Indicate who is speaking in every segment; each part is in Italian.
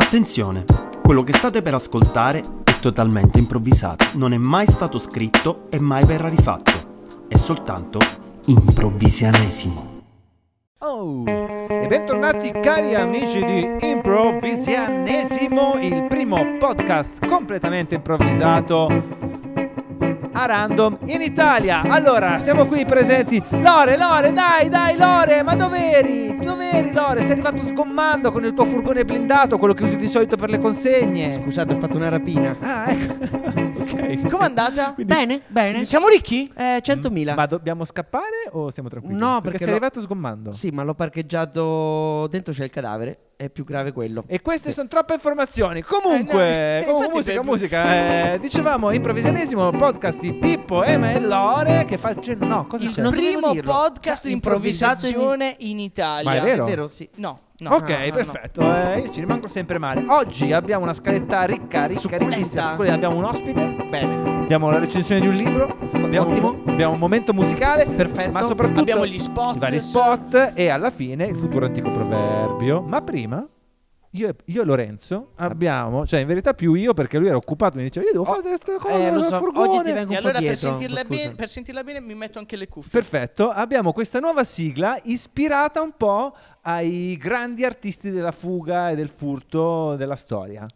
Speaker 1: Attenzione, quello che state per ascoltare è totalmente improvvisato, non è mai stato scritto e mai verrà rifatto, è soltanto improvvisianesimo.
Speaker 2: Oh, e bentornati cari amici di Improvvisianesimo, il primo podcast completamente improvvisato a random in Italia. Allora, siamo qui presenti. Lore, Lore, dai, dai, Lore, ma dov'eri? Dov'eri, Lore? Sei arrivato sgommando con il tuo furgone blindato, quello che usi di solito per le consegne.
Speaker 3: Scusate, ho fatto una rapina.
Speaker 2: Ah, ecco. ok.
Speaker 4: Com'è andata?
Speaker 3: Bene, bene.
Speaker 4: Siamo ricchi?
Speaker 3: Eh, 100.000.
Speaker 2: Ma dobbiamo scappare o siamo tranquilli?
Speaker 3: No,
Speaker 2: perché,
Speaker 3: perché
Speaker 2: sei
Speaker 3: lo-
Speaker 2: arrivato sgommando.
Speaker 3: Sì, ma l'ho parcheggiato. Dentro c'è il cadavere. È più grave quello.
Speaker 2: E queste sono troppe informazioni. Comunque,
Speaker 4: Eh, no,
Speaker 2: comunque,
Speaker 4: infatti
Speaker 2: musica, musica. eh, dicevamo improvvisionesimo podcast di Pippo, Ema e Lore che fa. cioè, no, cosa
Speaker 4: Il
Speaker 2: c'è?
Speaker 4: primo
Speaker 3: dirlo.
Speaker 4: podcast di improvvisazione in Italia.
Speaker 2: Ma è vero?
Speaker 3: È vero, sì.
Speaker 4: No, no.
Speaker 2: ok,
Speaker 4: no, no,
Speaker 2: perfetto. eh, io ci rimango sempre male. Oggi abbiamo una scaletta ricca, ricca,
Speaker 3: Succulenta.
Speaker 2: ricchissima. Succulenta. Abbiamo un ospite,
Speaker 3: Bene.
Speaker 2: Abbiamo la recensione di un libro, abbiamo,
Speaker 3: Ottimo.
Speaker 2: abbiamo un momento musicale,
Speaker 3: Perfetto.
Speaker 2: ma soprattutto
Speaker 4: Abbiamo gli spot.
Speaker 2: i vari spot e alla fine il futuro antico proverbio. Ma prima. Io e, io e Lorenzo abbiamo, cioè in verità più io perché lui era occupato, mi diceva io devo
Speaker 3: Oh,
Speaker 2: fare questa cosa
Speaker 3: eh, lo so,
Speaker 2: furgone.
Speaker 3: oggi ti vengo
Speaker 4: E
Speaker 3: un po'
Speaker 4: allora per sentirla, bene, per sentirla bene mi metto anche le cuffie.
Speaker 2: Perfetto, abbiamo questa nuova sigla ispirata un po' ai grandi artisti della fuga e del furto della storia.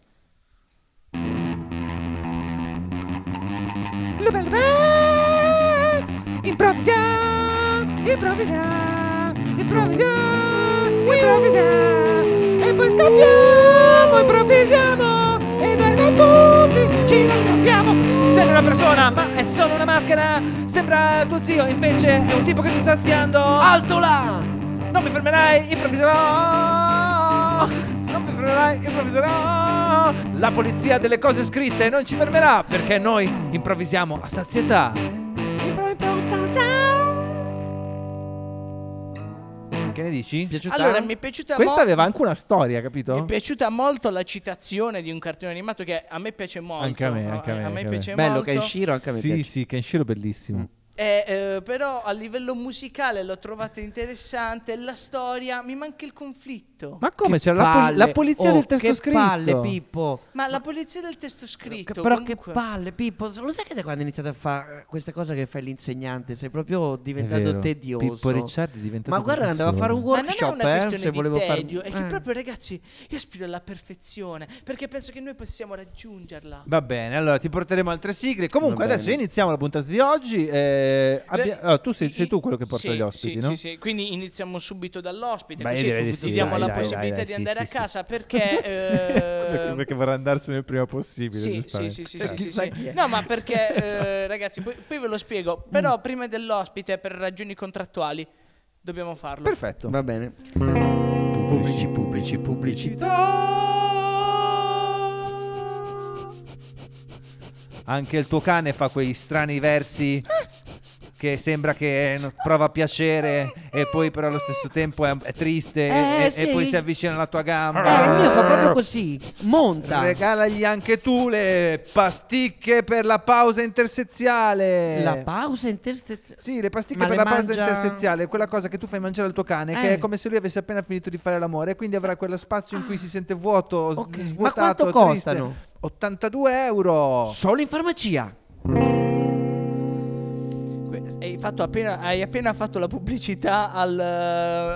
Speaker 2: Improvvisiamo, improvvisiamo, improvvisiamo, improvvisiamo e poi scappiamo, improvvisiamo e dai da tutti ci nascondiamo. Sembra una persona, ma è solo una maschera. Sembra tuo zio, invece è un tipo che ti sta spiando.
Speaker 3: Alto là!
Speaker 2: Non mi fermerai, improvviserò. Non mi fermerai, improvviserò. La polizia delle cose scritte non ci fermerà perché noi improvvisiamo a sazietà. Che ne dici?
Speaker 3: Piaciuta?
Speaker 4: Allora, mi è piaciuta
Speaker 2: Questa
Speaker 4: mo-
Speaker 2: aveva anche una storia, capito?
Speaker 4: Mi è piaciuta molto la citazione di un cartone animato che a me piace molto.
Speaker 2: Anche a me, anche a me,
Speaker 4: A me
Speaker 2: anche a me.
Speaker 4: piace
Speaker 3: Bello
Speaker 4: molto.
Speaker 3: Kenshiro anche a me
Speaker 2: Sì,
Speaker 3: piace.
Speaker 2: sì, Kenshiro bellissimo.
Speaker 4: Eh, eh, però a livello musicale l'ho trovata interessante. La storia, mi manca il conflitto.
Speaker 2: Ma come?
Speaker 3: Che
Speaker 2: C'era la, pol- la polizia
Speaker 3: Oh,
Speaker 2: del testo
Speaker 3: che
Speaker 2: scritto.
Speaker 3: palle, Pippo.
Speaker 4: Ma la polizia del testo
Speaker 3: Che-
Speaker 4: scritto.
Speaker 3: però
Speaker 4: comunque.
Speaker 3: che palle, Pippo. Lo sai che da quando hai iniziato a fare queste cose che fai l'insegnante sei proprio diventato
Speaker 2: vero.
Speaker 3: tedioso.
Speaker 2: Pippo Ricciardi è diventato
Speaker 3: Ma guarda, andavo a fare un
Speaker 2: professore.
Speaker 4: Ma non è
Speaker 3: workshop,
Speaker 4: una
Speaker 3: eh,
Speaker 4: questione
Speaker 3: se
Speaker 4: di
Speaker 3: volevo fare
Speaker 4: tedio, è che
Speaker 3: eh.
Speaker 4: proprio ragazzi, io aspiro alla perfezione, perché penso che noi possiamo raggiungerla.
Speaker 2: Va bene, allora ti porteremo altre sigle. Comunque, adesso iniziamo la puntata di oggi. eh, abbia-
Speaker 4: Beh,
Speaker 2: allora, tu sei, sei tu quello che porta
Speaker 4: sì,
Speaker 2: gli ospiti,
Speaker 4: sì,
Speaker 2: no?
Speaker 4: Sì, sì, quindi iniziamo subito dall'ospite,
Speaker 2: Beh,
Speaker 4: così
Speaker 2: sì,
Speaker 4: diamo
Speaker 2: dai,
Speaker 4: la
Speaker 2: dai,
Speaker 4: possibilità
Speaker 2: dai,
Speaker 4: di andare
Speaker 2: sì,
Speaker 4: a
Speaker 2: sì.
Speaker 4: casa perché... eh,
Speaker 2: Perché, vorrà andarsene il prima possibile.
Speaker 4: Sì, sì, sì, sì,
Speaker 2: Eh.
Speaker 4: sì. No, ma perché, eh, ragazzi, poi, poi ve lo spiego. Però prima dell'ospite, per ragioni contrattuali, dobbiamo farlo.
Speaker 2: Perfetto.
Speaker 3: Va bene. Pubblici, pubblici, pubblicità.
Speaker 2: Anche il tuo cane fa quei strani versi che sembra che non- prova piacere e poi però allo stesso tempo è, è triste e-
Speaker 3: Eh,
Speaker 2: e, e
Speaker 3: sì.
Speaker 2: poi si avvicina alla tua
Speaker 3: Eh,
Speaker 2: gamba.
Speaker 3: il mio fa proprio così. Monta.
Speaker 2: Regalagli anche tu le pasticche per la pausa interseziale.
Speaker 3: La pausa interseziale.
Speaker 2: Sì, le pasticche
Speaker 3: Ma
Speaker 2: per
Speaker 3: le
Speaker 2: la pausa
Speaker 3: mangia-
Speaker 2: interseziale, quella cosa che tu fai mangiare al tuo cane, che
Speaker 3: Eh.
Speaker 2: è come se lui avesse appena finito di fare l'amore, e quindi avrà quello spazio in cui si sente vuoto, s-
Speaker 3: Ok. Ma
Speaker 2: svuotato,
Speaker 3: quanto
Speaker 2: triste.
Speaker 3: costano?
Speaker 2: 82 euro.
Speaker 3: Solo in farmacia.
Speaker 4: Hai, fatto appena, hai appena fatto la pubblicità al, eh,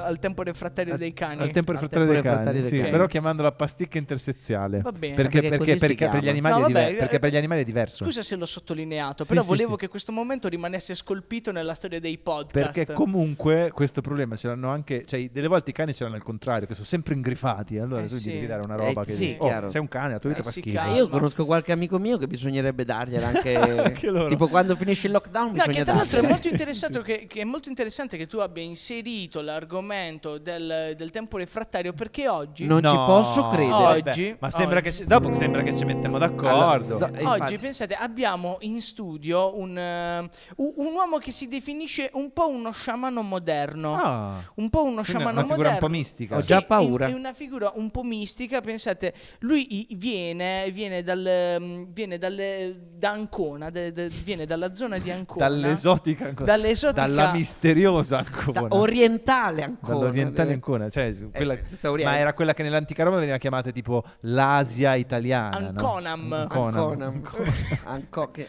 Speaker 4: al tempo refrattario dei cani.
Speaker 2: Al tempo
Speaker 3: Al
Speaker 2: refrattario
Speaker 3: tempo
Speaker 2: dei cani,
Speaker 3: dei
Speaker 2: sì,
Speaker 4: cani.
Speaker 2: però chiamandola pasticca interseziale.
Speaker 4: Va bene.
Speaker 2: Perché,
Speaker 3: Perché
Speaker 2: perché, perché per, gli animali
Speaker 4: No, vabbè,
Speaker 2: diver- perché per gli animali è diverso.
Speaker 4: Scusa se l'ho sottolineato, però
Speaker 2: sì,
Speaker 4: volevo
Speaker 2: sì.
Speaker 4: che questo momento rimanesse scolpito nella storia dei podcast.
Speaker 2: Perché comunque questo problema ce l'hanno anche, cioè delle volte i cani ce l'hanno al contrario, che sono sempre ingrifati, allora
Speaker 4: Eh
Speaker 2: tu
Speaker 4: sì.
Speaker 2: devi dare una roba
Speaker 3: Eh
Speaker 2: che
Speaker 3: sì,
Speaker 2: oh,
Speaker 3: chiaro.
Speaker 2: sei un cane, la tua vita
Speaker 4: Eh
Speaker 2: fa
Speaker 4: sì,
Speaker 2: schifo.
Speaker 3: Io conosco qualche amico mio che bisognerebbe dargliela anche.
Speaker 2: Anche loro.
Speaker 3: Tipo quando finisce il lockdown,
Speaker 4: No,
Speaker 3: bisogna
Speaker 4: che tra l'altro è molto, interessato che, che è molto interessante che tu abbia inserito l'argomento del, del tempo refrattario perché oggi,
Speaker 3: Non ci posso credere.
Speaker 2: vabbè,
Speaker 4: Oggi-
Speaker 2: ma sembra
Speaker 4: oggi-
Speaker 2: che ci- dopo sembra che ci mettiamo d'accordo.
Speaker 3: Allora, do-
Speaker 4: oggi
Speaker 3: infatti-
Speaker 4: pensate abbiamo in studio un, eh, un, uomo che si definisce un po' uno sciamano moderno.
Speaker 2: Ah,
Speaker 4: Un po' uno
Speaker 2: è
Speaker 4: sciamano
Speaker 2: una figura un po'
Speaker 4: moderno.
Speaker 2: mistica.
Speaker 3: Ho
Speaker 4: Sì,
Speaker 3: già paura.
Speaker 4: È, una figura un po' mistica. Pensate, lui viene, viene, dal, viene dalle- da Ancona, de- de- viene dalla zona di Ancona.
Speaker 2: Dall'esotico dall'esotica Ancona.
Speaker 4: Dall'esotica-
Speaker 2: Dalla misteriosa
Speaker 3: Da
Speaker 2: Ancona.
Speaker 3: orientale ancora.
Speaker 2: Dall'orientale
Speaker 3: Eh,
Speaker 2: Ancona, cioè, su quella-
Speaker 3: Eh,
Speaker 2: ma era quella che nell'antica Roma veniva chiamata tipo l'Asia italiana. no?
Speaker 4: Anconam.
Speaker 2: Anconam.
Speaker 3: Ancona. Anco- che-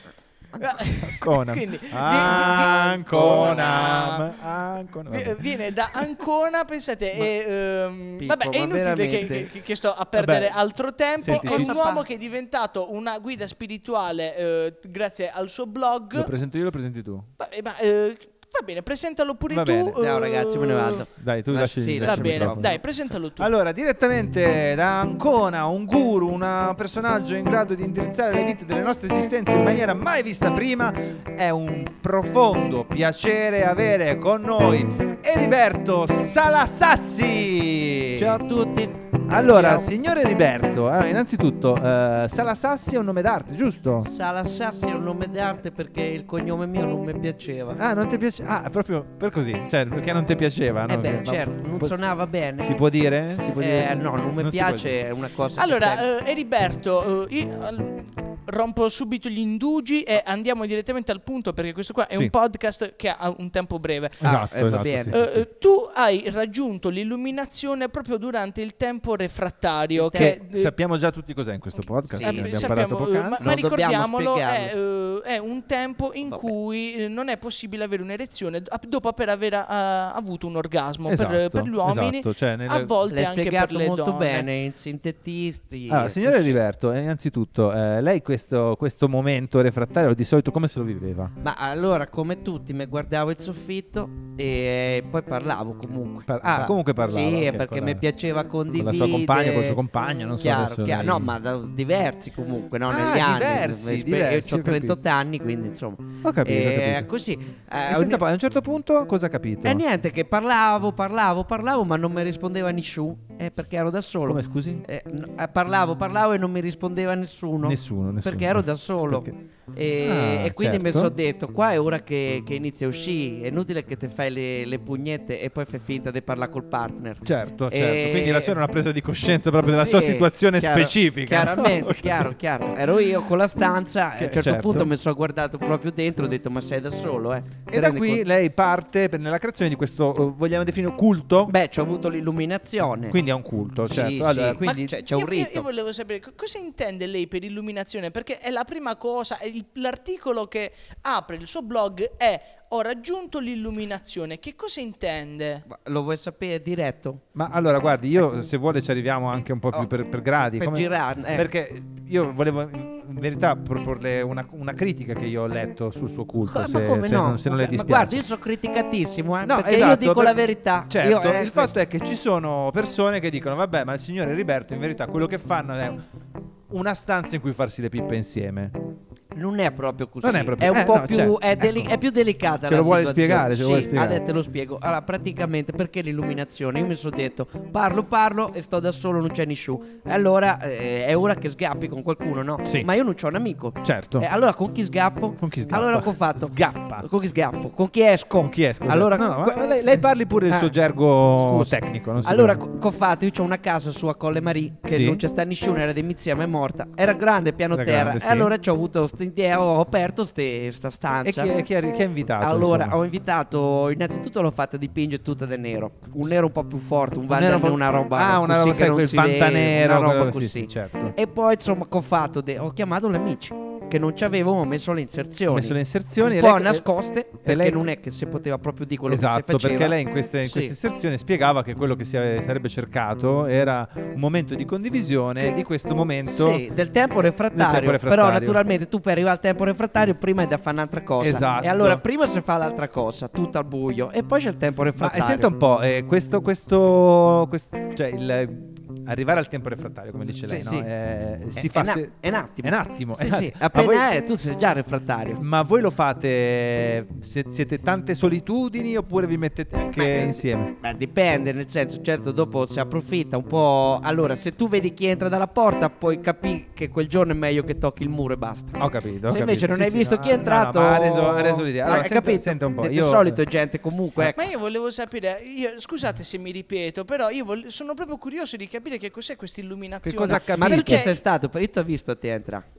Speaker 2: Anconam.
Speaker 4: Quindi, vi-.
Speaker 2: Anconam.
Speaker 4: vi- viene da Ancona, pensate, e, ehm,
Speaker 3: Pippo,
Speaker 4: vabbè, è inutile che, che- che sto a perdere
Speaker 2: Vabbè.
Speaker 4: altro tempo.
Speaker 2: Senti,
Speaker 4: è un uomo che è diventato una guida spirituale eh, grazie al suo blog.
Speaker 2: Lo presento io, lo presenti tu.
Speaker 4: Vabbè, ma, eh, va bene, presentalo pure
Speaker 2: Va
Speaker 4: tu.
Speaker 2: bene.
Speaker 3: Ciao
Speaker 4: eh,
Speaker 3: ragazzi, me ne vado.
Speaker 2: Dai, tu
Speaker 3: Lasci-
Speaker 2: lasci,
Speaker 3: sì,
Speaker 2: lasci
Speaker 4: Va bene,
Speaker 2: microfono.
Speaker 4: dai, presentalo tu.
Speaker 2: Allora, direttamente da Ancona, un guru, un personaggio in grado di indirizzare le vite delle nostre esistenze in maniera mai vista prima, è un profondo piacere avere con noi Eriberto Salasassi.
Speaker 3: Ciao a tutti.
Speaker 2: Allora,
Speaker 3: Ciao.
Speaker 2: signore Eriberto, allora, innanzitutto, eh, Salasassi è un nome d'arte, giusto?
Speaker 3: Salassassi è un nome d'arte perché il cognome mio non mi piaceva.
Speaker 2: Ah, non ti piace? Ah, proprio per così, cioè perché non ti piaceva?
Speaker 3: eh
Speaker 2: no?
Speaker 3: beh,
Speaker 2: Ma-
Speaker 3: certo, non suonava bene.
Speaker 2: Si può dire? Si può dire?
Speaker 3: Eh, no, non mi
Speaker 2: può
Speaker 3: piace, è una cosa.
Speaker 4: Allora, eh, Eriberto, eh, io rompo subito gli indugi e andiamo direttamente al punto perché questo qua è
Speaker 2: Sì.
Speaker 4: un podcast che ha un tempo breve.
Speaker 2: Esatto,
Speaker 3: Ah, eh, va
Speaker 2: esatto,
Speaker 3: bene.
Speaker 2: sì,
Speaker 4: Eh,
Speaker 2: sì, sì.
Speaker 4: eh, tu hai raggiunto l'illuminazione proprio durante il tempo refrattario.
Speaker 3: Il
Speaker 4: Che,
Speaker 3: te-
Speaker 4: eh,
Speaker 2: Sappiamo già tutti cos'è in questo podcast,
Speaker 3: Sì,
Speaker 4: eh, sappiamo,
Speaker 2: parlato
Speaker 4: eh, ma, ma ricordiamolo, è, eh, è un tempo in
Speaker 3: Vabbè.
Speaker 4: cui eh, non è possibile avere un'erezione dopo aver aver, ah, avuto un orgasmo.
Speaker 2: Esatto,
Speaker 4: per, per gli uomini,
Speaker 2: esatto, cioè nelle-
Speaker 4: a volte
Speaker 3: L'hai
Speaker 4: anche per
Speaker 3: spiegato
Speaker 4: le
Speaker 3: molto
Speaker 4: donne.
Speaker 3: bene in sintetisti.
Speaker 2: Allora, signore. Liberto, eh, innanzitutto, eh, lei questo, questo momento refrattario di solito come se lo viveva?
Speaker 3: Ma allora, come tutti, mi guardavo il soffitto e poi parlavo comunque.
Speaker 2: Par- ah, comunque parlava,
Speaker 3: Sì,
Speaker 2: ok,
Speaker 3: perché
Speaker 2: con
Speaker 3: mi piaceva
Speaker 2: Con
Speaker 3: condividere.
Speaker 2: la sua compagna, col suo compagno, non so
Speaker 3: Chiaro,
Speaker 2: adesso
Speaker 3: chiaro.
Speaker 2: lei-
Speaker 3: No, ma da- diversi comunque, no?
Speaker 2: Ah,
Speaker 3: Negli anni.
Speaker 2: diversi,
Speaker 3: Io
Speaker 2: diversi, ho
Speaker 3: ho 38 anni, quindi insomma.
Speaker 2: Ho capito, ho
Speaker 3: E
Speaker 2: capito.
Speaker 3: così. eh,
Speaker 2: E senta poi, a un certo punto cosa ha capito?
Speaker 3: E niente, che parlavo, parlavo, parlavo, ma non mi rispondeva nessuno. Eh, perché ero da solo.
Speaker 2: Come scusi?
Speaker 3: Eh, no, eh, parlavo, parlavo e non mi rispondeva nessuno.
Speaker 2: Nessuno, nessuno.
Speaker 3: Perché ero da solo.
Speaker 2: Perché-
Speaker 3: E,
Speaker 2: Ah,
Speaker 3: e quindi mi
Speaker 2: certo.
Speaker 3: sono detto: Qua è ora che, che inizia a uscire. È inutile che ti fai le, le pugnette e poi fai finta di parlare col partner.
Speaker 2: Certo, certo.
Speaker 3: E-
Speaker 2: Quindi la sua era una presa di coscienza proprio della sua
Speaker 3: Sì,
Speaker 2: situazione
Speaker 3: chiaro-
Speaker 2: specifica. no?
Speaker 3: Chiaramente,
Speaker 2: Ok.
Speaker 3: chiaro, chiaro. Ero io con la stanza e a un certo
Speaker 2: certo.
Speaker 3: punto mi sono guardato proprio dentro e ho detto: Ma sei da solo, eh? Ti
Speaker 2: E da qui
Speaker 3: conto?"
Speaker 2: lei parte per- nella creazione di questo, vogliamo definire culto?
Speaker 3: Beh, ci ho avuto l'illuminazione.
Speaker 2: Quindi è un culto,
Speaker 3: Sì,
Speaker 2: certo.
Speaker 3: sì.
Speaker 2: Allora, quindi
Speaker 3: c'è- c'è un
Speaker 4: io, io-
Speaker 3: rito.
Speaker 4: io volevo sapere co- cosa intende lei per illuminazione, perché è la prima cosa, è il- l'articolo che apre il suo blog è ho raggiunto l'illuminazione. Che cosa intende?
Speaker 3: Ma Lo vuoi sapere diretto?
Speaker 2: Ma allora, guardi, io se vuole ci arriviamo anche un po' più
Speaker 3: Oh,
Speaker 2: per, per gradi.
Speaker 3: per
Speaker 2: come-
Speaker 3: girare, eh.
Speaker 2: Perché io volevo in verità proporle una, una critica che io ho letto sul suo culto, se,
Speaker 3: ma come
Speaker 2: se
Speaker 3: no?
Speaker 2: non, se non le
Speaker 3: Ma
Speaker 2: dispiace.
Speaker 3: guarda, io sono criticatissimo, eh,
Speaker 2: No,
Speaker 3: perché io
Speaker 2: esatto,
Speaker 3: dico
Speaker 2: per-
Speaker 3: la verità.
Speaker 2: Certo,
Speaker 3: Io, eh,
Speaker 2: il fatto è che ci sono persone che dicono vabbè, ma il signore Riberto in verità quello che fanno è una stanza in cui farsi le pippe insieme.
Speaker 3: Non è proprio così.
Speaker 2: Non è proprio-
Speaker 3: un
Speaker 2: eh,
Speaker 3: po'
Speaker 2: no,
Speaker 3: più.
Speaker 2: certo.
Speaker 3: È, deli-
Speaker 2: Ecco.
Speaker 3: è più delicata
Speaker 2: Ce
Speaker 3: la
Speaker 2: lo vuole
Speaker 3: situazione.
Speaker 2: spiegare, ce lo vuole
Speaker 3: Sì,
Speaker 2: spiegare.
Speaker 3: adesso te lo spiego. Allora, praticamente perché l'illuminazione? Io mi sono detto, parlo, parlo e sto da solo, non c'è nessuno. E allora eh, è ora che sgappi con qualcuno, no?
Speaker 2: Sì.
Speaker 3: Ma io non c'ho un amico.
Speaker 2: Certo.
Speaker 3: Eh, allora con chi sgappo?
Speaker 2: Con chi sgappa?
Speaker 3: Allora ho fatto?
Speaker 2: Sgappa.
Speaker 3: Con chi sgappo? Con chi esco?
Speaker 2: Con chi è? scusa?
Speaker 3: Allora,
Speaker 2: No, no, ma lei, lei parli pure il
Speaker 3: Ah,
Speaker 2: suo gergo
Speaker 3: scusa.
Speaker 2: tecnico. non
Speaker 3: Allora, co- ho fatto? Io ho una casa su a Colle Marie che
Speaker 2: Sì.
Speaker 3: non c'è sta nessuno, era di insieme, è morta. Era grande, piano
Speaker 2: Era
Speaker 3: terra.
Speaker 2: grande,
Speaker 3: E
Speaker 2: sì.
Speaker 3: allora ci ho avuto questa idea, ho aperto ste- sta
Speaker 2: e
Speaker 3: stanza.
Speaker 2: chi, è- chi è- chi ha invitato?
Speaker 3: Allora,
Speaker 2: insomma?
Speaker 3: ho invitato, innanzitutto l'ho fatta dipingere tutta di nero. Un nero un po' più forte, un
Speaker 2: nero
Speaker 3: Van
Speaker 2: un
Speaker 3: una roba
Speaker 2: Ah, una
Speaker 3: così
Speaker 2: roba, sai, quel vantanero,
Speaker 3: una roba così.
Speaker 2: sì, sì, certo.
Speaker 3: E poi insomma, ho fatto? De- ho chiamato gli amici che non c'avevo, ho messo le inserzioni.
Speaker 2: Messo le inserzioni
Speaker 3: un po'
Speaker 2: lei-
Speaker 3: nascoste, perché
Speaker 2: lei-
Speaker 3: non è che si poteva proprio dire quello che
Speaker 2: Esatto,
Speaker 3: si faceva.
Speaker 2: perché lei in queste, in
Speaker 3: Sì.
Speaker 2: queste inserzioni spiegava che quello che si sarebbe cercato era un momento di condivisione di questo momento.
Speaker 3: Sì, del tempo refrattario.
Speaker 2: Del tempo refrattario.
Speaker 3: Però naturalmente tu per arrivare al tempo refrattario prima hai da fare un'altra cosa.
Speaker 2: Esatto.
Speaker 3: E allora prima si fa l'altra cosa, tutto al buio, e poi c'è il tempo
Speaker 2: Ma
Speaker 3: refrattario.
Speaker 2: eh, senta un po', eh, questo, questo, questo- cioè il arrivare al tempo refrattario, come dice
Speaker 3: Sì,
Speaker 2: lei, no?
Speaker 3: sì.
Speaker 2: Eh, si
Speaker 3: È-
Speaker 2: fa
Speaker 3: è na-
Speaker 2: se-
Speaker 3: è un attimo.
Speaker 2: È un attimo.
Speaker 3: Sì,
Speaker 2: è un
Speaker 3: sì,
Speaker 2: attimo. Ma
Speaker 3: appena
Speaker 2: voi-
Speaker 3: è, tu sei già refrattario.
Speaker 2: Ma voi lo fate, se- siete tante solitudini oppure vi mettete anche
Speaker 3: Ma-
Speaker 2: insieme?
Speaker 3: Beh, dipende, nel senso, certo, dopo si approfitta un po'. Allora, se tu vedi chi entra dalla porta, puoi capire che quel giorno è meglio che tocchi il muro e basta.
Speaker 2: Ho capito. ho
Speaker 3: Se invece
Speaker 2: capito.
Speaker 3: non
Speaker 2: Sì,
Speaker 3: hai
Speaker 2: sì,
Speaker 3: visto
Speaker 2: no,
Speaker 3: chi è
Speaker 2: no, no,
Speaker 3: entrato,
Speaker 2: ma ha reso, ha reso l'idea. Allora,
Speaker 3: hai
Speaker 2: senta,
Speaker 3: capito?
Speaker 2: senta un po'.
Speaker 3: Di-
Speaker 2: Io,
Speaker 3: solito è gente comunque. ecco.
Speaker 4: Ma io volevo sapere, io- scusate se mi ripeto, però io vol- sono proprio curioso di capire che cos'è questa illuminazione.
Speaker 2: Che cosa ha capito?
Speaker 3: Ma perché sei stato? Per io ti ho visto a te entrare.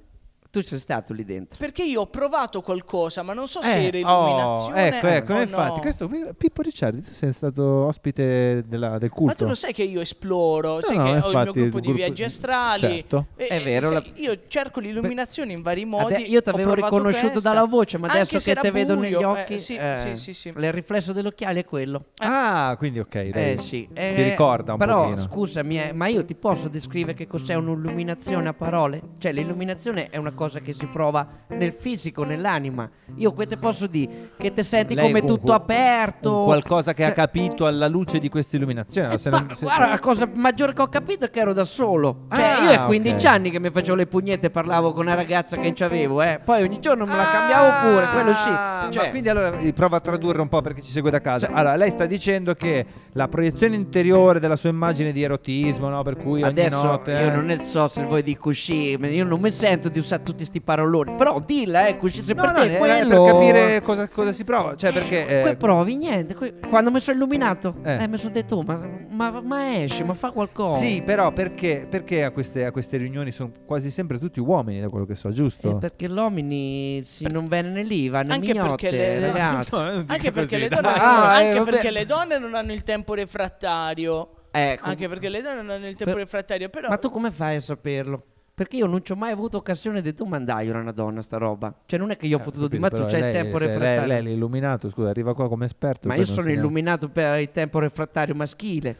Speaker 3: Tu sei stato lì dentro.
Speaker 4: Perché io ho provato qualcosa, ma non so se
Speaker 2: Eh,
Speaker 4: era
Speaker 2: oh,
Speaker 4: illuminazione.
Speaker 2: ecco, ecco,
Speaker 4: o
Speaker 2: infatti,
Speaker 4: no.
Speaker 2: questo qui- Pippo Ricciardi, tu sei stato ospite della- del
Speaker 4: Ma
Speaker 2: culto.
Speaker 4: tu lo sai che io esploro,
Speaker 2: No,
Speaker 4: sai
Speaker 2: no,
Speaker 4: che ho il mio gruppo
Speaker 2: il
Speaker 4: di
Speaker 2: gruppo-
Speaker 4: viaggi astrali.
Speaker 2: Certo.
Speaker 4: E-
Speaker 3: È
Speaker 4: e
Speaker 3: vero,
Speaker 4: sai,
Speaker 3: la-
Speaker 4: Io cerco l'illuminazione in vari modi.
Speaker 3: Ade- io ti
Speaker 4: ho
Speaker 3: avevo
Speaker 4: provato
Speaker 3: riconosciuto
Speaker 4: questa.
Speaker 3: dalla voce, ma
Speaker 4: Anche
Speaker 3: adesso
Speaker 4: se
Speaker 3: che
Speaker 4: era
Speaker 3: te vedo negli
Speaker 4: buio, eh,
Speaker 3: occhi,
Speaker 4: sì,
Speaker 3: eh,
Speaker 4: sì, sì, sì.
Speaker 3: il riflesso degli occhiali è quello.
Speaker 2: Ah, quindi ok. lei
Speaker 3: Eh sì,
Speaker 2: Si
Speaker 3: eh,
Speaker 2: ricorda un
Speaker 3: però,
Speaker 2: pochino.
Speaker 3: scusami, eh, ma io ti posso descrivere che cos'è un'illuminazione a parole? Cioè, l'illuminazione è una cosa che si prova nel fisico, nell'anima. Io te posso dire che ti senti
Speaker 2: Lei
Speaker 3: come tutto aperto.
Speaker 2: qualcosa che ha
Speaker 3: Cioè,
Speaker 2: capito alla luce di questa illuminazione.
Speaker 3: eh,
Speaker 2: se
Speaker 3: ma
Speaker 2: non- se-
Speaker 3: guarda, la cosa maggiore che ho capito è che ero da solo. Cioè,
Speaker 2: Ah,
Speaker 3: io a 15
Speaker 2: ok.
Speaker 3: anni che mi facevo le pugnette e parlavo con una ragazza che non c'avevo, eh. Poi ogni giorno me la cambiavo pure, quello sì.
Speaker 2: Ah,
Speaker 3: Cioè,
Speaker 2: quindi allora eh, prova a tradurre un po' perché ci segue da casa.
Speaker 3: Cioè-
Speaker 2: allora, lei sta dicendo che la proiezione interiore della sua immagine di erotismo, no? Per cui
Speaker 3: Adesso
Speaker 2: notte.
Speaker 3: io
Speaker 2: eh,
Speaker 3: non ne so se voi dico così, io non mi sento di usare tutti sti paroloni, però dilla, eh, così se
Speaker 2: No,
Speaker 3: per
Speaker 2: no,
Speaker 3: te
Speaker 2: è
Speaker 3: quello...
Speaker 2: per capire cosa, cosa si prova. Cioè, perché. eh,
Speaker 3: Que provi niente, que- quando mi sono illuminato,
Speaker 2: Eh.
Speaker 3: eh, mi sono detto, "Oh, ma, ma, ma esci, ma fa qualcosa.
Speaker 2: Sì, però perché, perché a, queste, a queste riunioni sono quasi sempre tutti uomini, da quello che so, giusto?
Speaker 3: Eh, perché l'uomini si non viene lì, vanno
Speaker 4: Anche
Speaker 3: mignotte,
Speaker 4: perché le-
Speaker 3: ragazzi.
Speaker 2: No,
Speaker 4: Anche perché,
Speaker 2: così,
Speaker 4: le
Speaker 2: dai.
Speaker 4: donne,
Speaker 3: Ah, eh,
Speaker 4: anche perché le donne non hanno il tempo refrattario.
Speaker 3: Ecco.
Speaker 4: Anche perché le donne non hanno il tempo
Speaker 3: Per-
Speaker 4: refrattario. Però
Speaker 3: Ma tu come fai a saperlo? Perché io non ci ho mai avuto occasione di tu mandai una donna sta roba. Cioè non è che io ho
Speaker 2: Eh,
Speaker 3: potuto
Speaker 2: capito,
Speaker 3: dire, ma tu c'hai il tempo
Speaker 2: se lei-
Speaker 3: refrattario.
Speaker 2: Lei, è illuminato, scusa, arriva qua come esperto.
Speaker 3: ma io sono
Speaker 2: se ne-
Speaker 3: illuminato per il tempo refrattario maschile.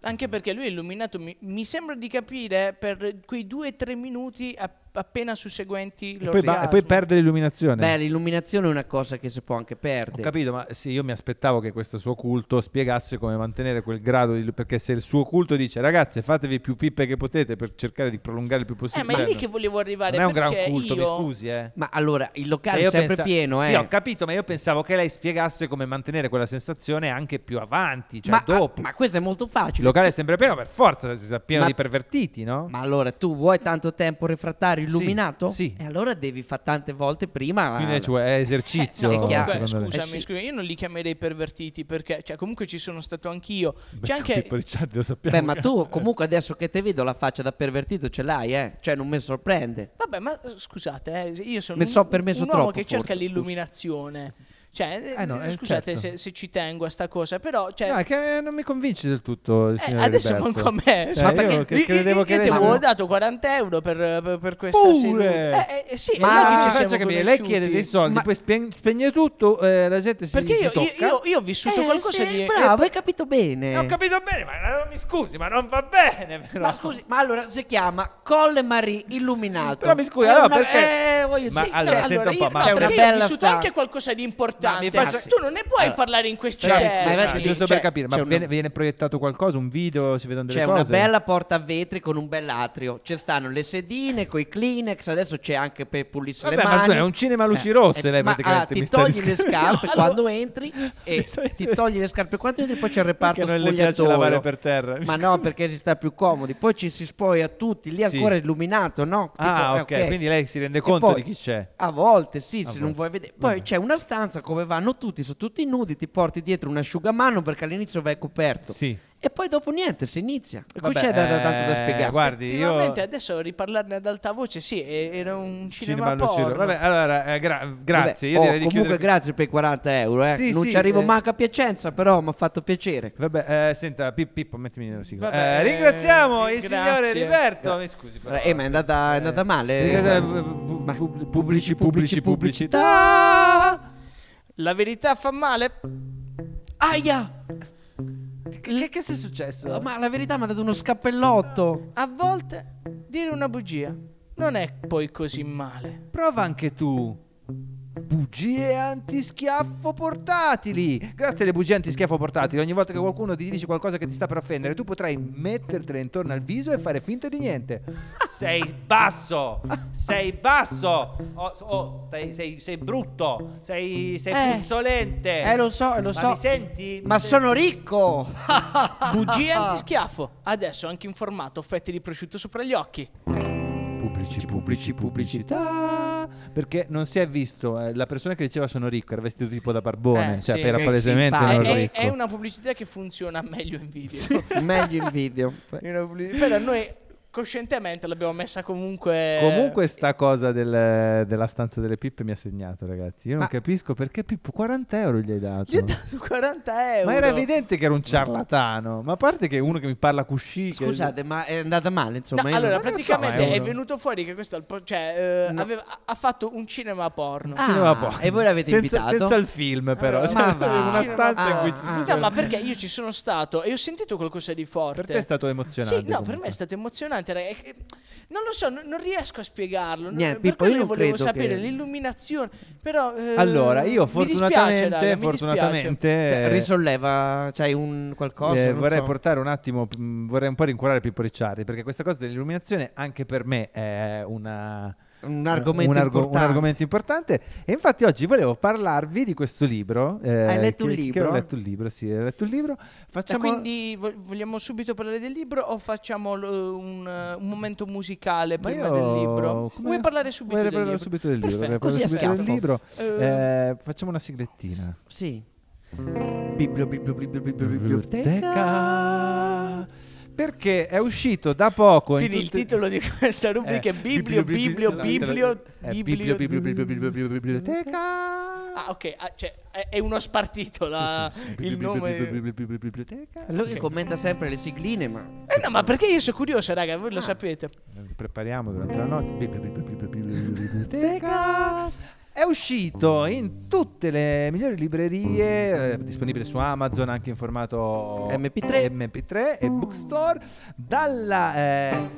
Speaker 4: Anche perché lui è illuminato, mi, mi sembra di capire, per quei due o tre minuti app- appena susseguenti
Speaker 2: E poi, ba- e poi perde l'illuminazione.
Speaker 3: Beh, l'illuminazione è una cosa che si può anche
Speaker 2: Ho
Speaker 3: perdere.
Speaker 2: capito, ma sì, io mi aspettavo che questo suo culto spiegasse come mantenere quel grado di... Perché se il suo culto dice ragazze fatevi più pippe che potete per cercare di prolungare il più
Speaker 4: Eh,
Speaker 2: possibile...
Speaker 4: ma è lì che volevo arrivare.
Speaker 2: non è un gran culto, mi
Speaker 4: io-
Speaker 2: scusi, eh.
Speaker 3: Ma allora, il locale è sempre
Speaker 2: pensa-
Speaker 3: pieno,
Speaker 2: Sì,
Speaker 3: eh.
Speaker 2: ho capito, ma io pensavo che lei spiegasse come mantenere quella sensazione anche più avanti, cioè
Speaker 3: ma,
Speaker 2: dopo.
Speaker 3: ma questo è molto
Speaker 2: il
Speaker 3: facile.
Speaker 2: locale è sempre pieno, per forza si sa pieno
Speaker 3: Ma-
Speaker 2: di pervertiti, no?
Speaker 3: Ma allora tu vuoi tanto tempo refrattario
Speaker 2: Sì,
Speaker 3: illuminato?
Speaker 2: sì.
Speaker 3: E allora devi fare tante volte prima.
Speaker 2: Quindi cioè, è esercizio,
Speaker 4: Eh, no, comunque, scusami,
Speaker 3: Eh, sì.
Speaker 4: scusami, io non li chiamerei pervertiti perché, cioè, comunque ci sono stato anch'io. C'è anche.
Speaker 2: Ricciardi lo sappiamo.
Speaker 3: Beh, ma tu comunque adesso che te vedo la faccia da pervertito ce l'hai, eh? Cioè non mi sorprende.
Speaker 4: Vabbè, ma eh, scusate, eh, io sono
Speaker 3: Mi
Speaker 4: un,
Speaker 3: so permesso
Speaker 4: un uomo
Speaker 3: troppo,
Speaker 4: che cerca
Speaker 3: forse, scusa.
Speaker 4: Cioè,
Speaker 2: Eh, no,
Speaker 4: eh,
Speaker 2: eh,
Speaker 4: scusate
Speaker 2: certo.
Speaker 4: se, se ci tengo a sta cosa, però, cioè,
Speaker 2: No, è che non mi convinci del tutto il
Speaker 4: eh, adesso
Speaker 2: Roberto.
Speaker 4: manco a me.
Speaker 2: Cioè,
Speaker 3: Ma
Speaker 2: io
Speaker 3: perché-
Speaker 2: che
Speaker 4: io,
Speaker 2: credevo
Speaker 4: io-
Speaker 2: che
Speaker 4: io ti avevo dato 40 euro per, per, per questa
Speaker 2: Pure!
Speaker 4: seduta. Eh, eh, sì,
Speaker 3: Ma-
Speaker 4: ci
Speaker 2: faccia capire, lei chiede dei soldi,
Speaker 3: Ma-
Speaker 2: poi spen- spegne tutto, eh, la gente si
Speaker 4: Perché io, io,
Speaker 2: tocca.
Speaker 4: io- io ho vissuto
Speaker 3: Eh,
Speaker 4: qualcosa
Speaker 3: sì,
Speaker 4: di...
Speaker 3: Bravo,
Speaker 4: eh,
Speaker 3: hai capito bene.
Speaker 2: Ho capito bene, ma non mi scusi, ma non va bene. Però.
Speaker 3: Ma scusi, ma allora si chiama Colle Marie Illuminato.
Speaker 2: Però mi scusi, allora perché-
Speaker 3: eh,
Speaker 2: Ma allora, senta un po', ma-
Speaker 4: no,
Speaker 3: C'è una
Speaker 4: perché io ho vissuto anche qualcosa di importante.
Speaker 2: Ma mi faccia-
Speaker 4: Tu non ne puoi
Speaker 3: Allora,
Speaker 4: parlare in questi
Speaker 3: cioè,
Speaker 4: termini.
Speaker 3: ma
Speaker 2: giusto
Speaker 3: cioè,
Speaker 2: per capire, ma
Speaker 3: c'è una-
Speaker 2: viene, viene proiettato qualcosa, un video, si vedono delle
Speaker 3: C'è
Speaker 2: cose?
Speaker 3: una bella porta a vetri con un bell'atrio. Ci stanno le sedine con i Kleenex. Adesso c'è anche per pulirsi
Speaker 2: Vabbè,
Speaker 3: le
Speaker 2: ma
Speaker 3: mani.
Speaker 2: scusa, è un cinema a luci rosse,
Speaker 3: Eh,
Speaker 2: lei
Speaker 3: ma
Speaker 2: praticamente
Speaker 3: allora, ti togli le scarpe
Speaker 4: No,
Speaker 3: quando
Speaker 4: allora-
Speaker 3: entri e ti togli le scarpe quando entri poi c'è il reparto
Speaker 2: Perché
Speaker 3: spogliatoio.
Speaker 2: lavare per terra,
Speaker 3: Ma no, perché si sta più comodi. Poi ci si spoia tutti, lì ancora è illuminato, no? Tipo,
Speaker 2: Ah,
Speaker 3: eh,
Speaker 2: ok, quindi lei si rende conto di chi c'è.
Speaker 3: A volte sì, se non vuoi vedere. Poi c'è una stanza come vanno tutti, sono tutti nudi, ti porti dietro un asciugamano perché all'inizio vai coperto.
Speaker 2: Sì.
Speaker 3: E poi dopo niente, si inizia. E qui
Speaker 2: Vabbè,
Speaker 3: c'è da, da- tanto da
Speaker 2: eh,
Speaker 3: spiegare.
Speaker 2: Guardi, io...
Speaker 4: Effettivamente adesso riparlarne ad alta voce, sì, era un cinema,
Speaker 2: Cinema
Speaker 4: porno.
Speaker 2: Vabbè, allora, eh, gra- grazie.
Speaker 3: Vabbè,
Speaker 2: Io
Speaker 3: oh,
Speaker 2: direi di
Speaker 3: comunque
Speaker 2: chiudere...
Speaker 3: grazie per i 40 euro. Eh.
Speaker 2: Sì,
Speaker 3: non
Speaker 2: sì,
Speaker 3: ci arrivo
Speaker 2: eh.
Speaker 3: manco a Piacenza, però mi ha fatto piacere.
Speaker 2: Vabbè, eh, senta, Pip- Pippo, mettimi nella sigla.
Speaker 4: Vabbè,
Speaker 2: Eh, ringraziamo il
Speaker 4: grazie.
Speaker 2: signore Liberto. Mi scusi, però.
Speaker 3: Eh, ma è andata, è andata male. Pubblici,
Speaker 2: pubblici,
Speaker 3: pubblici,
Speaker 2: pubblicità.
Speaker 4: La verità fa male?
Speaker 3: Aia!
Speaker 2: Che, che è successo?
Speaker 3: Ma la verità mi ha dato uno scappellotto.
Speaker 4: A volte dire una bugia non è poi così male.
Speaker 2: Prova anche tu. Bugie antischiaffo portatili. Grazie alle bugie antischiaffo portatili, ogni volta che qualcuno ti dice qualcosa che ti sta per offendere, tu potrai mettertele intorno al viso e fare finta di niente. Sei basso! Sei basso! Oh, oh, stai- sei, sei brutto! Sei, sei
Speaker 3: Eh.
Speaker 2: puzzolente!
Speaker 3: Eh, lo so, lo
Speaker 2: Ma
Speaker 3: so.
Speaker 2: mi senti?
Speaker 3: Ma
Speaker 2: Mi senti?
Speaker 3: sono ricco!
Speaker 4: Bugie antischiaffo. Adesso anche in formato fette di prosciutto sopra gli occhi.
Speaker 2: Pubblici, pubblici, pubblicità. Perché non si è visto eh, la persona che diceva sono ricco, era vestito tipo da barbone,
Speaker 4: Eh,
Speaker 2: cioè
Speaker 4: sì,
Speaker 2: era
Speaker 3: che
Speaker 2: palesemente
Speaker 3: simpatico.
Speaker 2: non
Speaker 4: È, è-
Speaker 2: ricco.
Speaker 4: è una pubblicità che funziona meglio in video.
Speaker 3: Meglio in video.
Speaker 4: È una pubblicità- Però noi coscientemente l'abbiamo messa comunque.
Speaker 2: Comunque sta cosa del- della stanza delle pippe mi ha segnato, ragazzi. Io non
Speaker 3: Ma-
Speaker 2: capisco perché Pippo 40 euro gli hai dato.
Speaker 4: Gli ho dato 40 euro.
Speaker 2: Ma era evidente che era un ciarlatano. Ma a parte che uno che mi parla cuscì. che-
Speaker 3: Scusate, ma è andata male, insomma.
Speaker 4: No, allora,
Speaker 3: non-
Speaker 2: lo so,
Speaker 4: praticamente
Speaker 2: è
Speaker 4: venuto fuori che questo cioè, eh,
Speaker 3: No.
Speaker 4: aveva- ha- fatto un cinema porno.
Speaker 3: Ah,
Speaker 2: Cinema porno.
Speaker 3: e voi l'avete
Speaker 2: senza,
Speaker 3: invitato?
Speaker 2: Senza il film, però.
Speaker 4: Allora,
Speaker 2: Cioè,
Speaker 3: ma va.
Speaker 2: una stanza in cui ci
Speaker 3: Ah,
Speaker 2: si
Speaker 3: ah.
Speaker 4: No, ma perché io ci sono stato e ho sentito qualcosa di forte.
Speaker 2: Per te è stato emozionante.
Speaker 4: Sì, no, per
Speaker 2: comunque.
Speaker 4: me è stato emozionante. Raga, è che- Non lo so, non, non riesco a spiegarlo.
Speaker 3: Niente,
Speaker 4: per quello volevo
Speaker 3: credo
Speaker 4: sapere
Speaker 3: che-
Speaker 4: l'illuminazione. Però. eh,
Speaker 2: Allora, io
Speaker 4: mi dispiace,
Speaker 2: fortunatamente,
Speaker 4: raga, mi
Speaker 2: fortunatamente
Speaker 3: Cioè,
Speaker 2: eh,
Speaker 3: risolleva, c'hai un qualcosa.
Speaker 2: eh,
Speaker 3: non
Speaker 2: vorrei
Speaker 3: so.
Speaker 2: portare un attimo, mh, vorrei un po' rincuorare Pippo Ricciardi, perché questa cosa dell'illuminazione anche per me è una,
Speaker 3: un argomento
Speaker 2: un, argo- un
Speaker 3: importante.
Speaker 2: argomento importante. E infatti oggi volevo parlarvi di questo libro. eh,
Speaker 3: Hai letto un
Speaker 2: che- che
Speaker 3: libro?
Speaker 2: ho letto un libro, sì, ho letto un libro.
Speaker 4: dispiace.
Speaker 2: Facciamo...
Speaker 4: Quindi vo- vogliamo subito parlare del libro o facciamo lo- un, un momento musicale
Speaker 2: Ma
Speaker 4: prima
Speaker 2: io-
Speaker 4: del libro?
Speaker 2: come-
Speaker 4: Vuoi parlare subito
Speaker 2: Vorrei
Speaker 4: del
Speaker 2: parlare
Speaker 4: libro?
Speaker 2: subito del
Speaker 4: Perfetto,
Speaker 3: così a
Speaker 2: subito del libro.
Speaker 4: Eh,
Speaker 2: Eh, facciamo una siglettina.
Speaker 3: Sì. Biblio, biblio, biblio, biblio, biblioteca.
Speaker 2: Perché è uscito da poco. in
Speaker 4: Quindi il titolo di questa rubrica
Speaker 2: Eh,
Speaker 4: è Biblio, Biblio, Biblio,
Speaker 2: eh,
Speaker 4: Biblio.
Speaker 2: biblio, biblio, biblio, biblio, biblioteca.
Speaker 4: Ah, ok, ah, cioè è, uno spartito la-
Speaker 2: Sì, sì, sì.
Speaker 4: il nome.
Speaker 2: biblio, biblio, biblioteca.
Speaker 3: Lui commenta sempre le sigline, ma
Speaker 4: Eh no, ma perché io sono curioso, raga, voi lo
Speaker 3: Ah.
Speaker 4: sapete.
Speaker 2: Eh, Prepariamo durante la notte. Biblio, biblio, biblio, biblio, biblioteca. È uscito in tutte le migliori librerie, eh, disponibile su Amazon anche in formato
Speaker 3: MP3.
Speaker 2: MP3 e Bookstore, dalla eh,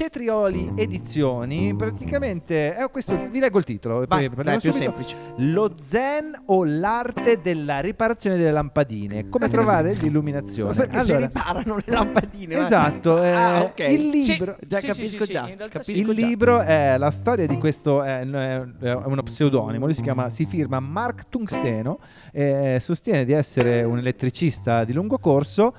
Speaker 2: Cetrioli Edizioni. Praticamente, eh, questo, vi leggo il titolo. e
Speaker 3: Vai,
Speaker 2: poi parliamo
Speaker 3: dai, più
Speaker 2: subito.
Speaker 3: semplice.
Speaker 2: Lo zen o l'arte della riparazione delle lampadine. Come trovare l'illuminazione?
Speaker 3: perché si
Speaker 2: Allora,
Speaker 3: riparano le lampadine. va.
Speaker 2: esatto, eh,
Speaker 3: Ah, ok.
Speaker 2: il libro.
Speaker 3: Già
Speaker 4: Sì, sì,
Speaker 3: capisco
Speaker 4: sì, sì,
Speaker 3: già.
Speaker 4: in realtà sì.
Speaker 3: capisco
Speaker 2: Il
Speaker 3: già.
Speaker 2: libro è la storia di questo, è, è uno pseudonimo, lui si chiama, si firma Mark Tungsteno, eh, sostiene di essere un elettricista di lungo corso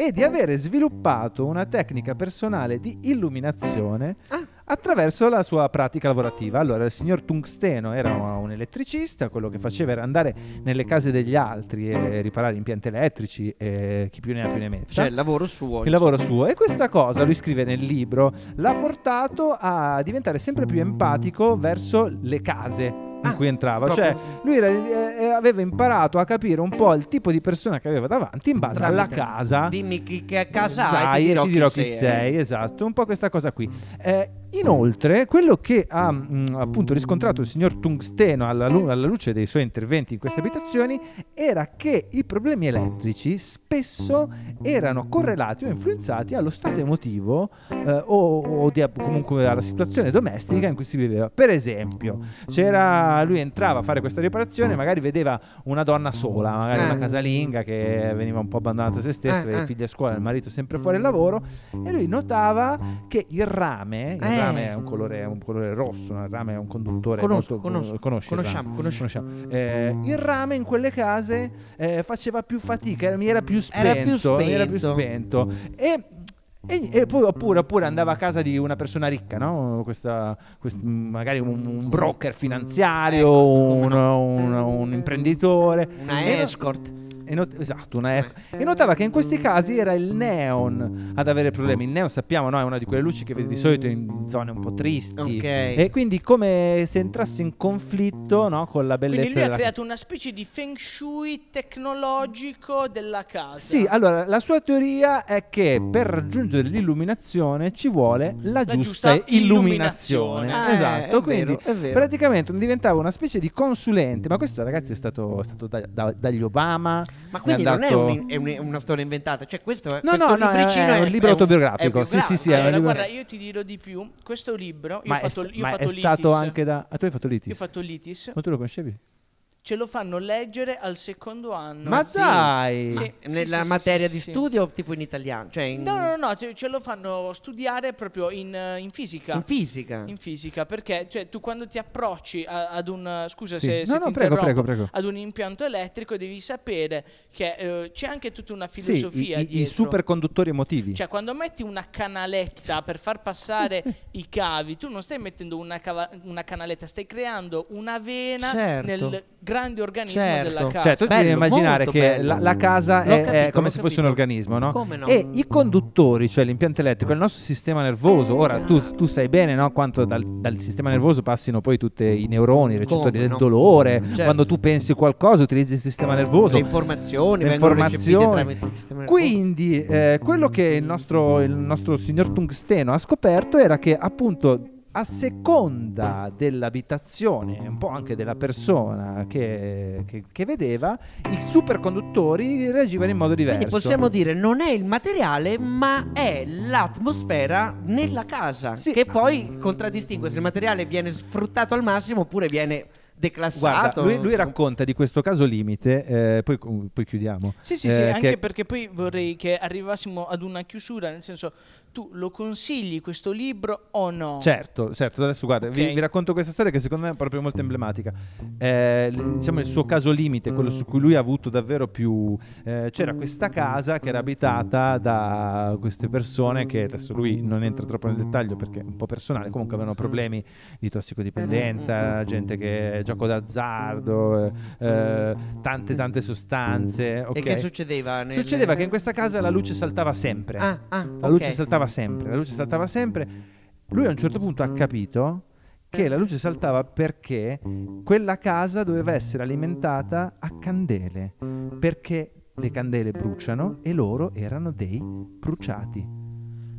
Speaker 2: e di avere sviluppato una tecnica personale di illuminazione
Speaker 3: Ah.
Speaker 2: attraverso la sua pratica lavorativa. Allora, il signor Tungsteno era un elettricista, quello che faceva era andare nelle case degli altri e riparare impianti elettrici e chi più ne ha più ne metta
Speaker 3: Cioè, il lavoro suo.
Speaker 2: il lavoro suo e questa cosa lui scrive nel libro l'ha portato a diventare sempre più empatico verso le case in
Speaker 3: Ah,
Speaker 2: cui entrava
Speaker 3: proprio.
Speaker 2: cioè lui era- eh, eh, aveva imparato a capire un po' il tipo di persona che aveva davanti in base alla
Speaker 3: Tramite-
Speaker 2: casa
Speaker 3: Dimmi chi, che casa hai, ti dirò, chi,
Speaker 2: chi sei, esatto, un po' questa cosa qui. Eh, inoltre, quello che ha mh, appunto riscontrato il signor Tungsteno alla, lu- alla luce dei suoi interventi in queste abitazioni era che i problemi elettrici spesso erano correlati o influenzati allo stato emotivo eh, o, o di- comunque alla situazione domestica in cui si viveva. Per esempio, c'era lui entrava a fare questa riparazione, magari vedeva una donna sola, magari
Speaker 3: Eh.
Speaker 2: una casalinga che veniva un po' abbandonata a se stessa,
Speaker 3: Eh,
Speaker 2: aveva i
Speaker 3: eh.
Speaker 2: figli a scuola, il marito sempre fuori al lavoro e lui notava che il rame, il
Speaker 3: Eh.
Speaker 2: Rame è un colore, un colore rosso, il rame è un conduttore
Speaker 3: Conosco,
Speaker 2: molto
Speaker 3: conosco,
Speaker 2: conosci
Speaker 3: conosciamo, conosciamo.
Speaker 2: Eh, il rame in quelle case eh, faceva più fatica, mi era più spento,
Speaker 3: Era più
Speaker 2: mi era più
Speaker 3: spento.
Speaker 2: spento. E e, e poi oppure, oppure andava a casa di una persona ricca, no? Questa, quest- magari un, un broker finanziario,
Speaker 3: Ecco,
Speaker 2: un,
Speaker 3: no.
Speaker 2: un- un imprenditore.
Speaker 3: Una escort.
Speaker 2: E not- esatto, una esco. E notava che in questi casi era il neon ad avere problemi. Il neon sappiamo, no, è una di quelle luci che vedi di solito in zone un po' tristi.
Speaker 3: Ok.
Speaker 2: E quindi come se entrasse in conflitto no, con la bellezza
Speaker 4: Quindi lui ha
Speaker 2: della
Speaker 4: creato una specie di feng shui tecnologico della casa.
Speaker 2: Sì, allora la sua teoria è che per raggiungere l'illuminazione ci vuole la,
Speaker 4: La
Speaker 2: giusta,
Speaker 4: giusta
Speaker 2: illuminazione.
Speaker 4: illuminazione.
Speaker 3: Ah,
Speaker 2: esatto,
Speaker 3: è
Speaker 2: quindi
Speaker 3: vero, è vero.
Speaker 2: praticamente diventava una specie di consulente, ma questo ragazzi è stato, è stato da- da- dagli Obama.
Speaker 3: Ma quindi non è,
Speaker 2: dato-
Speaker 3: un- è un- una storia inventata, cioè questo è
Speaker 2: No,
Speaker 3: questo
Speaker 2: no, no, è-
Speaker 3: libricino
Speaker 2: è un libro autobiografico,
Speaker 3: è
Speaker 2: sì, sì, sì, è
Speaker 4: Allora, guarda, io ti dirò di più. Questo libro, io
Speaker 2: Ma
Speaker 4: ho
Speaker 2: è,
Speaker 4: fatto, io ho
Speaker 2: ma
Speaker 4: fatto
Speaker 2: è
Speaker 4: litis.
Speaker 2: stato anche da... Ah, tu hai fatto
Speaker 4: Io
Speaker 2: litis?
Speaker 4: ho fatto litis.
Speaker 2: Ma tu lo conoscevi?
Speaker 4: Ce lo fanno leggere al secondo anno.
Speaker 2: Ma
Speaker 3: sì.
Speaker 2: dai!
Speaker 4: Sì.
Speaker 3: Nella
Speaker 4: sì,
Speaker 3: materia
Speaker 4: sì,
Speaker 3: di
Speaker 4: sì.
Speaker 3: studio tipo in italiano, cioè in,
Speaker 4: No, no, no, no, ce, ce lo fanno studiare proprio in, eh, in fisica.
Speaker 3: in fisica.
Speaker 4: In fisica, perché cioè, tu quando ti approcci a- ad un scusa
Speaker 2: Sì.
Speaker 4: se, se
Speaker 2: No,
Speaker 4: ti
Speaker 2: no, prego,
Speaker 4: interrompo,
Speaker 2: prego, prego.
Speaker 4: ad un impianto elettrico devi sapere che eh, c'è anche tutta una
Speaker 2: Sì,
Speaker 4: filosofia
Speaker 2: i, i- i
Speaker 4: dietro.
Speaker 2: superconduttori emotivi.
Speaker 4: Cioè, quando metti una canaletta per far passare i cavi, tu non stai mettendo una, cava- una canaletta, stai creando una vena
Speaker 3: Certo.
Speaker 4: nel grande organismo
Speaker 3: Certo.
Speaker 4: della casa.
Speaker 2: Cioè, tu
Speaker 3: Bello,
Speaker 2: devi immaginare che la, la casa è, è
Speaker 3: capito,
Speaker 2: come
Speaker 3: l'ho
Speaker 2: se fosse un organismo, no?
Speaker 3: Come no?
Speaker 2: E i conduttori, cioè l'impianto elettrico, il nostro sistema nervoso. Ora tu, tu sai bene no, quanto dal, dal sistema nervoso passino poi tutti i neuroni, i recettori
Speaker 3: Come
Speaker 2: del
Speaker 3: no?
Speaker 2: dolore.
Speaker 3: Certo.
Speaker 2: Quando tu pensi qualcosa, utilizzi il sistema nervoso.
Speaker 3: Le informazioni
Speaker 2: Le informazioni.
Speaker 3: tramite il sistema nervoso.
Speaker 2: Quindi eh, quello che il nostro, il nostro signor Tungsteno ha scoperto era che appunto a seconda dell'abitazione, un po' anche della persona che, che- che vedeva, i superconduttori reagivano in modo diverso.
Speaker 3: Quindi possiamo dire non è il materiale, ma è l'atmosfera nella casa
Speaker 2: Sì.
Speaker 3: che poi contraddistingue se il materiale viene sfruttato al massimo oppure viene declassato.
Speaker 2: Guarda, lui, lui racconta di questo caso limite, eh, poi, poi chiudiamo.
Speaker 4: Sì, sì,
Speaker 2: eh,
Speaker 4: sì,
Speaker 2: che-
Speaker 4: anche perché poi vorrei che arrivassimo ad una chiusura, nel senso, tu lo consigli questo libro o no?
Speaker 2: Certo, certo, adesso guarda, vi,
Speaker 4: Ok.
Speaker 2: vi racconto questa storia che secondo me è proprio molto emblematica. Eh, diciamo il suo caso limite, quello su cui lui ha avuto davvero più... eh, c'era questa casa che era abitata da queste persone che adesso lui non entra troppo nel dettaglio perché è un po' personale, comunque avevano problemi di tossicodipendenza, gente che gioco d'azzardo, eh, eh, tante tante sostanze.
Speaker 3: E
Speaker 2: ok?
Speaker 3: che succedeva? Nel...
Speaker 2: Succedeva che in questa casa la luce saltava sempre.
Speaker 3: Ah, ah,
Speaker 2: La luce
Speaker 3: ok.
Speaker 2: Saltava sempre, la luce saltava sempre. Lui a un certo punto ha capito che la luce saltava perché quella casa doveva essere alimentata a candele, perché le candele bruciano e loro erano dei bruciati.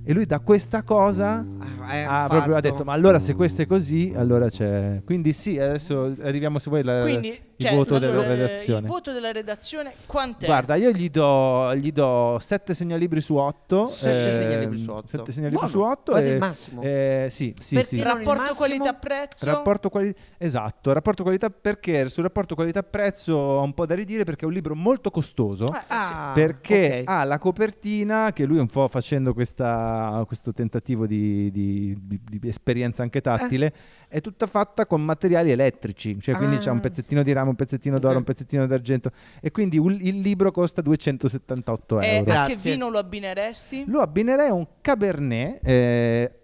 Speaker 2: E lui da questa cosa
Speaker 3: Ah, eh,
Speaker 2: ha,
Speaker 3: fatto-
Speaker 2: proprio ha detto ma allora se questo è così allora c'è quindi sì adesso arriviamo se vuoi alla-
Speaker 4: Quindi, cioè,
Speaker 2: voto
Speaker 4: allora,
Speaker 2: della redazione
Speaker 4: Il voto della redazione quant'è?
Speaker 2: Guarda, io gli do, gli do 7 segnalibri su 8.
Speaker 3: Sette segnalibri su otto.
Speaker 2: 7 segnalibri
Speaker 3: Buono,
Speaker 2: su 8.
Speaker 3: quasi il massimo.
Speaker 2: sì, sì,
Speaker 3: Perché
Speaker 2: sì.
Speaker 3: non il
Speaker 4: rapporto qualità-prezzo?
Speaker 2: Rapporto quali- esatto, rapporto qualità perché sul rapporto qualità-prezzo ho un po' da ridire perché è un libro molto costoso.
Speaker 4: Ah, sì.
Speaker 3: Ah,
Speaker 2: perché
Speaker 3: ok.
Speaker 2: ha la copertina che lui un po' facendo questa- questo tentativo di, di- di- di esperienza anche tattile è tutta fatta con materiali elettrici cioè quindi
Speaker 3: Ah.
Speaker 2: c'è un pezzettino di rame un pezzettino d'oro
Speaker 3: Ok.
Speaker 2: un pezzettino d'argento e quindi un- il libro costa 278
Speaker 4: E
Speaker 2: euro
Speaker 4: a che vino lo abbineresti?
Speaker 2: lo abbinerei a un cabernet eh,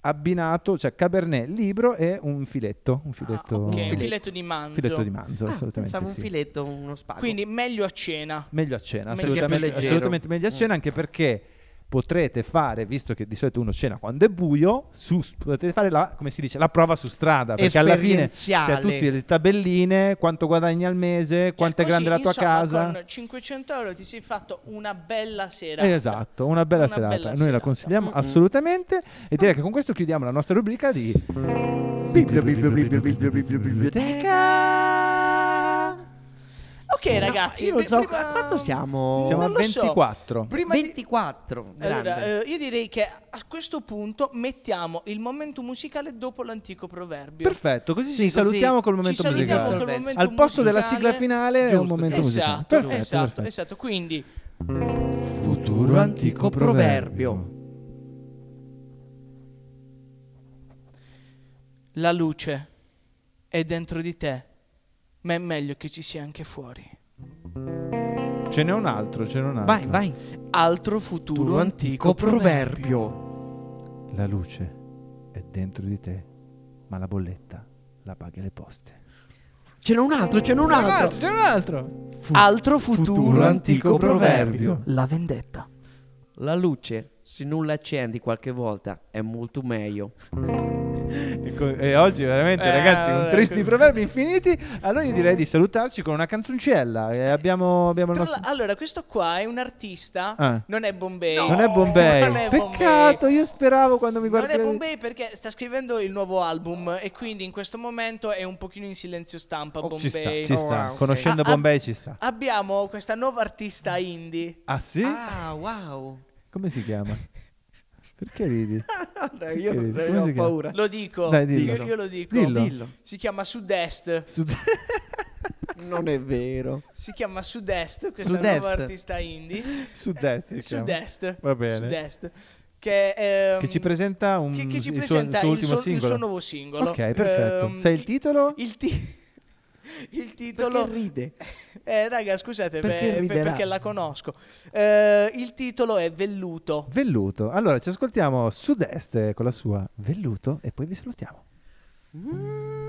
Speaker 2: abbinato cioè cabernet libro e un filetto un
Speaker 4: Ah,
Speaker 2: filetto,
Speaker 4: ok, un
Speaker 3: filetto.
Speaker 4: filetto di manzo.
Speaker 2: filetto di manzo
Speaker 3: Ah,
Speaker 2: assolutamente
Speaker 3: pensavo un
Speaker 2: sì.
Speaker 3: filetto, uno spago.
Speaker 4: Quindi meglio a cena.
Speaker 2: Meglio a cena,
Speaker 4: Meglio
Speaker 2: assolutamente, assolutamente meglio a cena, anche perché potrete fare, visto che di solito uno cena quando è buio, su- potete fare la, come si dice, la prova su strada, perché alla fine c'è tutte le tabelline, quanto guadagni al mese, quanto è
Speaker 4: Cioè,
Speaker 2: grande la tua casa.
Speaker 4: Con 500 euro ti sei fatto una bella sera.
Speaker 2: Esatto, una bella
Speaker 4: Una
Speaker 2: serata.
Speaker 4: bella
Speaker 2: Noi la
Speaker 4: serata.
Speaker 2: consigliamo
Speaker 3: Mm-mm.
Speaker 2: assolutamente e direi che con questo chiudiamo la nostra rubrica di Biblio, Biblio, Biblio, Biblio, Biblio, Biblioteca.
Speaker 4: Ok,
Speaker 3: No,
Speaker 4: ragazzi,
Speaker 3: io non so
Speaker 4: prima-
Speaker 3: a quanto siamo.
Speaker 2: Siamo a
Speaker 4: Non lo so.
Speaker 2: 24.
Speaker 4: Prima di-
Speaker 3: 24.
Speaker 4: Allora,
Speaker 3: grande.
Speaker 4: eh, io direi che a questo punto mettiamo il momento musicale dopo l'antico proverbio.
Speaker 2: Perfetto, così
Speaker 3: Sì,
Speaker 2: ci
Speaker 3: così
Speaker 2: salutiamo col
Speaker 4: Ci
Speaker 2: momento
Speaker 4: salutiamo
Speaker 2: musicale.
Speaker 4: col
Speaker 3: Al
Speaker 4: momento
Speaker 2: Al posto della
Speaker 4: musicale.
Speaker 2: sigla finale è un
Speaker 3: Giusto.
Speaker 2: momento musicale.
Speaker 4: Esatto,
Speaker 2: Perfetto,
Speaker 4: esatto,
Speaker 2: perfetto.
Speaker 4: esatto. Quindi
Speaker 3: Futuro antico proverbio.
Speaker 4: la luce è dentro di te, ma è meglio che ci sia anche fuori.
Speaker 2: Ce n'è un altro, ce n'è un altro.
Speaker 3: Vai, vai.
Speaker 4: Altro futuro
Speaker 3: Futuro
Speaker 4: antico
Speaker 3: antico
Speaker 4: proverbio.
Speaker 3: proverbio.
Speaker 2: La luce è dentro di te, ma la bolletta la paghi alle poste.
Speaker 3: Ce n'è un altro, ce n'è un altro.
Speaker 2: c'è un altro.
Speaker 4: Altro futuro, antico proverbio.
Speaker 5: La vendetta.
Speaker 3: La luce, se non la accendi qualche volta, è molto meglio.
Speaker 2: E, co- e oggi veramente
Speaker 4: Eh,
Speaker 2: ragazzi con tristi
Speaker 4: così.
Speaker 2: proverbi infiniti allora io direi di salutarci con una canzoncella e abbiamo, abbiamo nostro
Speaker 4: la- allora, questo qua è un artista,
Speaker 2: Ah.
Speaker 4: non è Bombay.
Speaker 2: non è Bombay
Speaker 4: Non è
Speaker 2: peccato io speravo quando mi
Speaker 4: Non
Speaker 2: guardavi
Speaker 4: è Bombay perché sta scrivendo il nuovo album e quindi in questo momento è un pochino in silenzio stampa
Speaker 2: Oh, ci sta,
Speaker 4: Bombay.
Speaker 2: ci
Speaker 3: Oh,
Speaker 2: sta.
Speaker 3: wow, ok.
Speaker 2: conoscendo
Speaker 4: Ah, ah,
Speaker 2: Bombay ci sta
Speaker 4: Abbiamo questa nuova artista indie.
Speaker 2: ah sì?
Speaker 3: Ah, wow.
Speaker 2: come si chiama? Perché ridi?
Speaker 3: io
Speaker 2: Che ridi? Come
Speaker 3: ho
Speaker 2: si chiama?
Speaker 3: paura.
Speaker 4: Lo dico.
Speaker 2: Dai, dillo.
Speaker 4: Io, io lo dico.
Speaker 2: Dillo.
Speaker 3: Dillo.
Speaker 4: Si chiama Sud-Est.
Speaker 2: Sud-
Speaker 3: Non è vero.
Speaker 4: Si chiama Sud-Est, questa
Speaker 3: Sud-Est.
Speaker 4: nuova artista indie.
Speaker 2: Sud-est si chiama.
Speaker 4: Sud-Est.
Speaker 2: Va bene.
Speaker 4: Sud-Est. Che, ehm,
Speaker 2: che ci presenta un,
Speaker 4: che, che ci
Speaker 2: il,
Speaker 4: presenta
Speaker 2: suo, il
Speaker 4: il,
Speaker 2: suo ultimo
Speaker 4: suo, il suo nuovo singolo.
Speaker 2: ok perfetto
Speaker 4: Ehm,
Speaker 2: sai il titolo?
Speaker 4: Il, ti- il titolo...
Speaker 3: Perché ride?
Speaker 4: Eh, raga, scusate,
Speaker 3: perché, beh,
Speaker 4: perché la conosco. Eh, il titolo è Velluto.
Speaker 2: Velluto. Allora, ci ascoltiamo Sud-Est con la sua Velluto e poi vi salutiamo. Mm.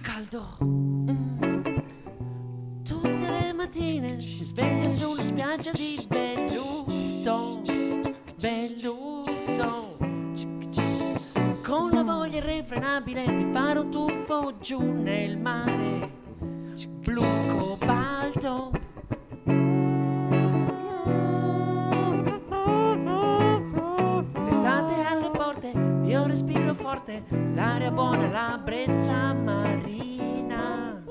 Speaker 3: Caldo. Mm. Tutte le mattine mi sveglio sulla spiaggia di Velluto. Velluto. Irrefrenabile di fare un tuffo giù nel mare, blu cobalto. L'estate alle porte, io respiro forte, l'aria buona, la brezza marina.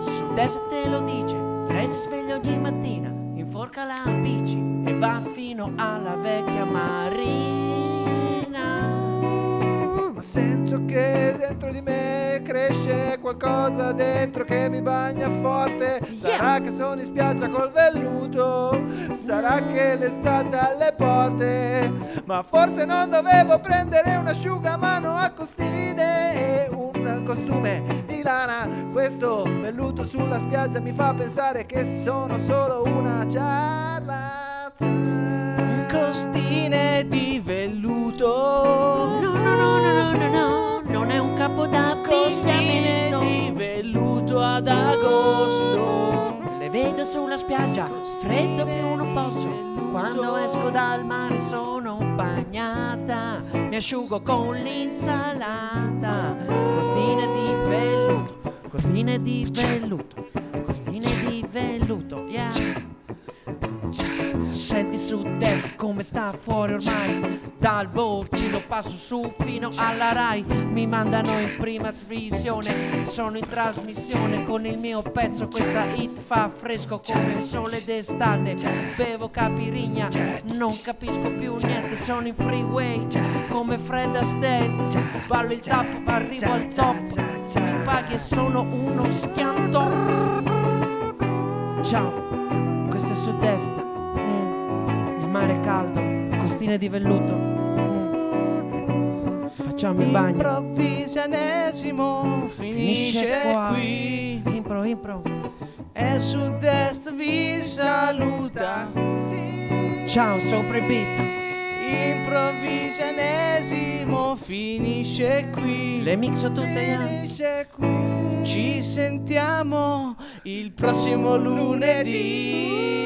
Speaker 3: Sud-est te lo dice, lei si sveglia ogni mattina, inforca la bici e va fino alla vecchia marina.
Speaker 2: Ma sento che dentro di me cresce qualcosa dentro che mi bagna forte. Sarà che sono in spiaggia col velluto, sarà che l'estate alle porte. Ma forse non dovevo prendere un asciugamano a costine e un costume di lana. Questo velluto sulla spiaggia mi fa pensare che sono solo una ciarlatana.
Speaker 4: Costine di
Speaker 3: D'abbigliamento.
Speaker 4: di velluto ad agosto.
Speaker 3: Le vedo sulla spiaggia, freddo più non posso. Quando esco dal mare sono bagnata, mi asciugo con l'insalata. Costine di velluto, costine di velluto, costine di velluto, yeah. Senti sud-est come sta fuori ormai. Dal Borgino passo su fino alla Rai. Mi mandano in prima visione. Sono in trasmissione con il mio pezzo. Questa hit fa fresco come il sole d'estate. Bevo capirigna, non capisco più niente. Sono in freeway come Fred Astaire. Ballo il tap, arrivo al top. Mi paghi e sono uno schianto. Ciao, questo è sud-est Mm, Il mare caldo, costine di velluto Mm. Facciamo il bagno
Speaker 4: Improvvisanesimo finisce
Speaker 3: qua
Speaker 4: qui.
Speaker 3: Impro, impro
Speaker 4: E sud-est vi saluta.
Speaker 3: Ciao, sopra il beat
Speaker 4: Improvvisanesimo finisce qui.
Speaker 3: Le mixo tutte eh.
Speaker 2: Finisce qui.
Speaker 4: Ci sentiamo il prossimo lunedì.